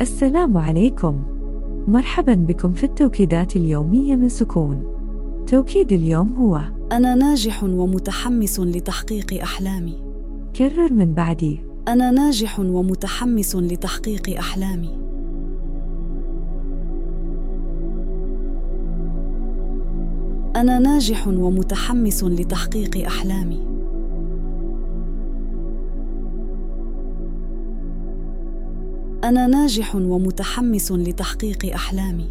السلام عليكم مرحبا بكم في التوكيدات اليومية من سكون توكيد اليوم هو أنا ناجح ومتحمس لتحقيق أحلامي. كرر من بعدي أنا ناجح ومتحمس لتحقيق أحلامي. أنا ناجح ومتحمس لتحقيق أحلامي. أنا ناجح ومتحمس لتحقيق أحلامي.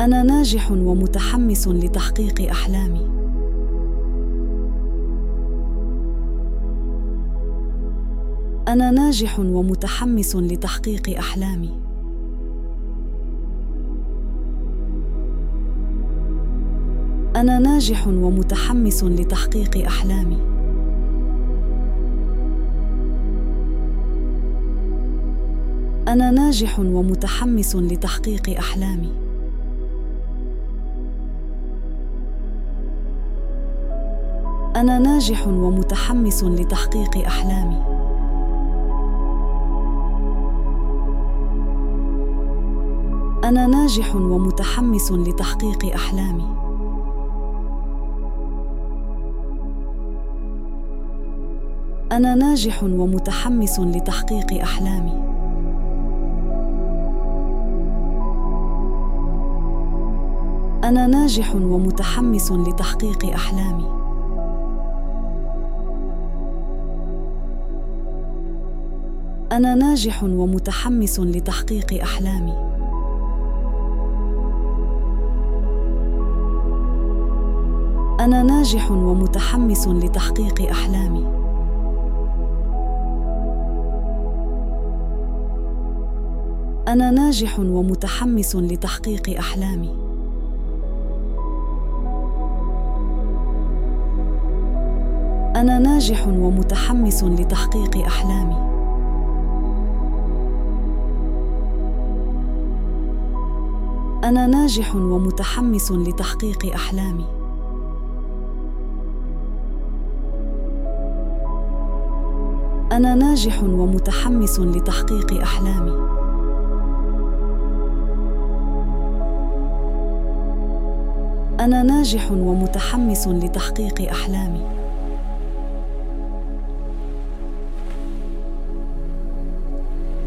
أنا ناجح ومتحمس لتحقيق أحلامي. أنا ناجح ومتحمس لتحقيق أحلامي. أنا ناجح ومتحمس لتحقيق أحلامي. أنا ناجح ومتحمس لتحقيق أحلامي. أنا ناجح ومتحمس لتحقيق أحلامي. أنا ناجح ومتحمس لتحقيق أحلامي. أنا ناجح ومتحمس لتحقيق أحلامي. أنا ناجح ومتحمس لتحقيق أحلامي. أنا ناجح ومتحمس لتحقيق أحلامي. أنا ناجح ومتحمس لتحقيق أحلامي. أنا ناجح ومتحمس لتحقيق أحلامي. أنا ناجح ومتحمس لتحقيق أحلامي. أنا ناجح ومتحمس لتحقيق أحلامي. أنا ناجح ومتحمس لتحقيق أحلامي. أنا ناجح ومتحمس لتحقيق أحلامي.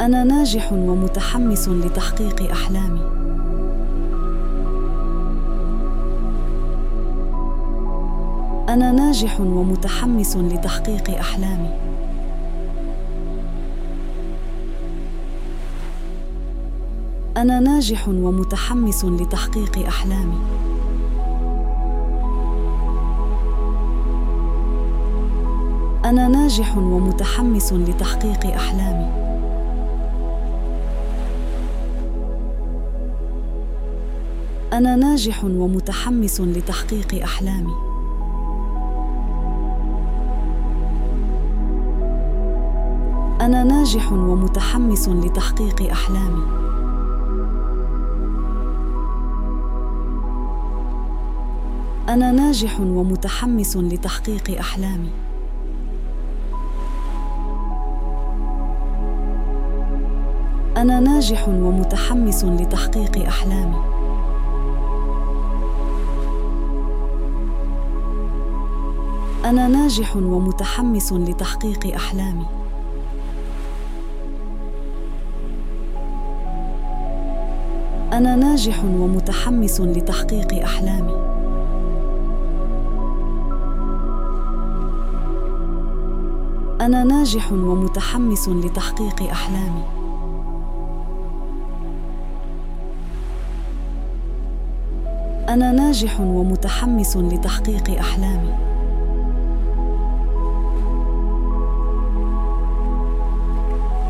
أنا ناجح ومتحمس لتحقيق أحلامي. أنا ناجح ومتحمس لتحقيق أحلامي. أنا ناجح ومتحمس لتحقيق أحلامي. أنا ناجح ومتحمس لتحقيق أحلامي. أنا ناجح ومتحمس لتحقيق أحلامي. أنا ناجح ومتحمس لتحقيق أحلامي. أنا ناجح ومتحمس لتحقيق أحلامي. أنا ناجح ومتحمس لتحقيق أحلامي. أنا ناجح ومتحمس لتحقيق أحلامي. أنا ناجح ومتحمس لتحقيق أحلامي. أنا ناجح ومتحمس لتحقيق أحلامي. أنا ناجح ومتحمس لتحقيق أحلامي.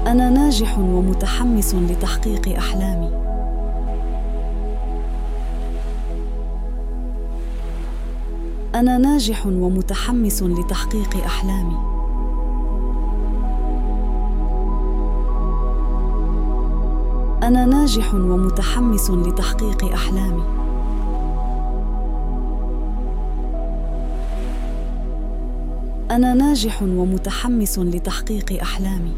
أنا ناجح ومتحمس لتحقيق أحلامي. أنا ناجح ومتحمس لتحقيق أحلامي. أنا ناجح ومتحمس لتحقيق أحلامي. أنا ناجح ومتحمس لتحقيق أحلامي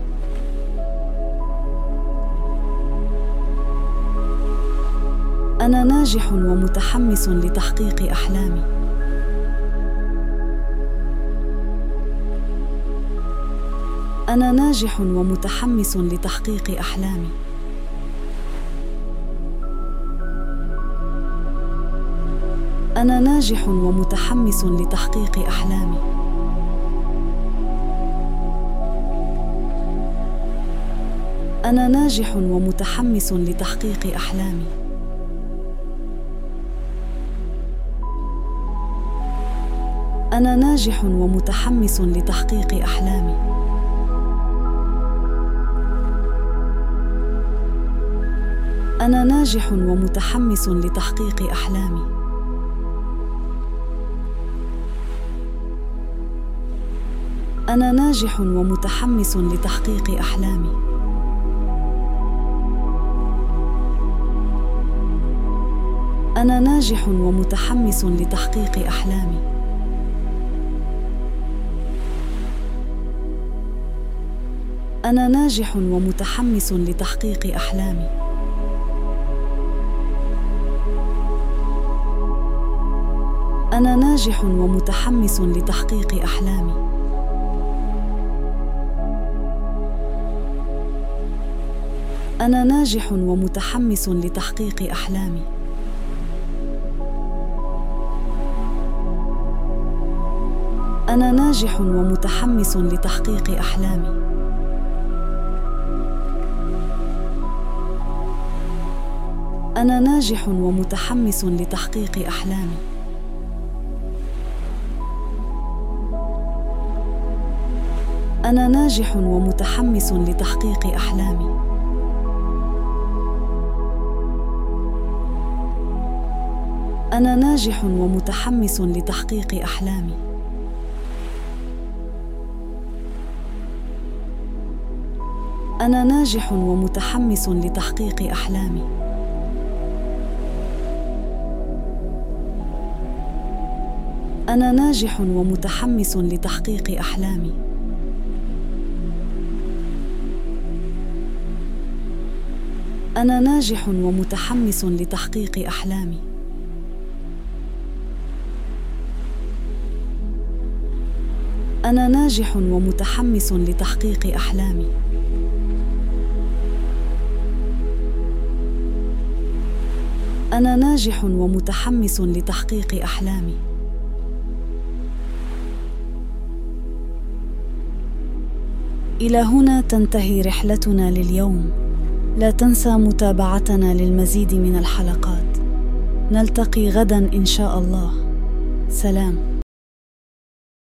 أنا ناجح ومتحمس لتحقيق أحلامي. أنا ناجح ومتحمس لتحقيق أحلامي. أنا ناجح ومتحمس لتحقيق أحلامي. أنا ناجح ومتحمس لتحقيق أحلامي. أنا ناجح ومتحمس لتحقيق أحلامي. أنا ناجح ومتحمس لتحقيق أحلامي. أنا ناجح ومتحمس لتحقيق أحلامي. أنا ناجح ومتحمس لتحقيق أحلامي. أنا ناجح ومتحمس لتحقيق أحلامي. أنا ناجح ومتحمس لتحقيق أحلامي. أنا ناجح ومتحمس لتحقيق أحلامي. أنا ناجح ومتحمس لتحقيق أحلامي. أنا ناجح ومتحمس لتحقيق أحلامي. أنا ناجح ومتحمس لتحقيق أحلامي. أنا ناجح ومتحمس لتحقيق أحلامي. أنا ناجح ومتحمس لتحقيق أحلامي. أنا ناجح ومتحمس لتحقيق أحلامي. أنا ناجح ومتحمس لتحقيق أحلامي. أنا ناجح ومتحمس لتحقيق أحلامي. أنا ناجح ومتحمس لتحقيق أحلامي. إلى هنا تنتهي رحلتنا لليوم. لا تنسى متابعتنا للمزيد من الحلقات. نلتقي غدا إن شاء الله. سلام.